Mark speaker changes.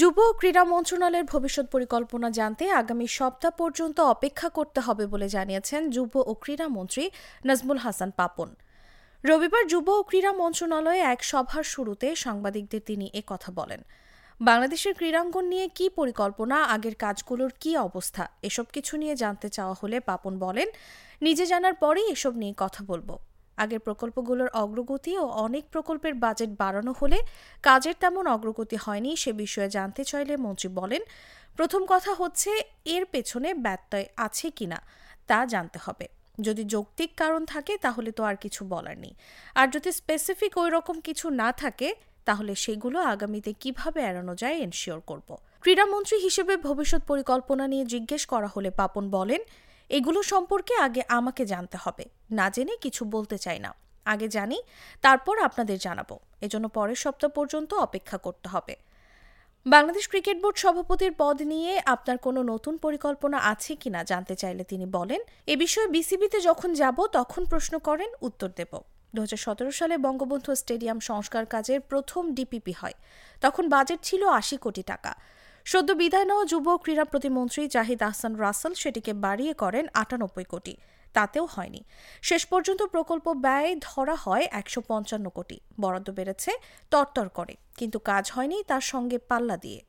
Speaker 1: যুব ও ক্রীড়া মন্ত্রণালয়ের ভবিষ্যৎ পরিকল্পনা জানতে আগামী সপ্তাহ পর্যন্ত অপেক্ষা করতে হবে বলে জানিয়েছেন যুব ও ক্রীড়া মন্ত্রী নাজমুল হাসান পাপন। রবিবার যুব ও ক্রীড়া মন্ত্রণালয়ে এক সভার শুরুতে সাংবাদিকদের তিনি এ কথা বলেন। বাংলাদেশের ক্রীড়াঙ্গন নিয়ে কি পরিকল্পনা, আগের কাজগুলোর কি অবস্থা, এসব কিছু নিয়ে জানতে চাওয়া হলে পাপন বলেন, নিজে জানার পরেই এসব নিয়ে কথা বলব। আগের প্রকল্পগুলোর অগ্রগতি ও অনেক প্রকল্পের বাজেট বাড়ানো হলে কাজের তেমন অগ্রগতি হয়নি সে বিষয়ে জানতে চাইলে মন্ত্রী বলেন, প্রথম কথা হচ্ছে এর পেছনে ব্যত্যয় আছে কিনা তা জানতে হবে। যদি যৌক্তিক কারণ থাকে তাহলে তো আর কিছু বলার নেই। আর যদি স্পেসিফিক ওই রকম কিছু না থাকে, তাহলে সেগুলো আগামীতে কীভাবে এড়ানো যায় এনশিওর করব। ক্রীড়ামন্ত্রী হিসেবে ভবিষ্যৎ পরিকল্পনা নিয়ে জিজ্ঞেস করা হলে পাপন বলেন এগুলো সম্পর্কে আগে আমাকে জানতে হবে। না জেনে কিছু বলতে চাই না। আগে জানি, তারপর আপনাদের জানাব। এজন্য পরের সপ্তাহ পর্যন্ত অপেক্ষা করতে হবে। বাংলাদেশ ক্রিকেট বোর্ড সভাপতির পদ নিয়ে আপনার কোনো নতুন পরিকল্পনা আছে কিনা জানতে চাইলে তিনি বলেন, এ বিষয়ে বিসিবিতে যখন যাব তখন প্রশ্ন করেন, উত্তর দেব। দু হাজার সতেরো সালে বঙ্গবন্ধু স্টেডিয়াম সংস্কার কাজের প্রথম ডিপিপি হয়। তখন বাজেট ছিল আশি কোটি টাকা। সদ্য বিদায় নেওয়া যুব ক্রীড়া প্রতিমন্ত্রী জাহিদ আহসান রাসেল সেটিকে বাড়িয়ে করেন আটানব্বই কোটি। তাতেও হয়নি। শেষ পর্যন্ত প্রকল্প ব্যয় ধরা হয় একশো পঞ্চান্ন কোটি। বরাদ্দ বেড়েছে তরতর করে। কিন্তু কাজ হয়নি তার সঙ্গে পাল্লা দিয়ে।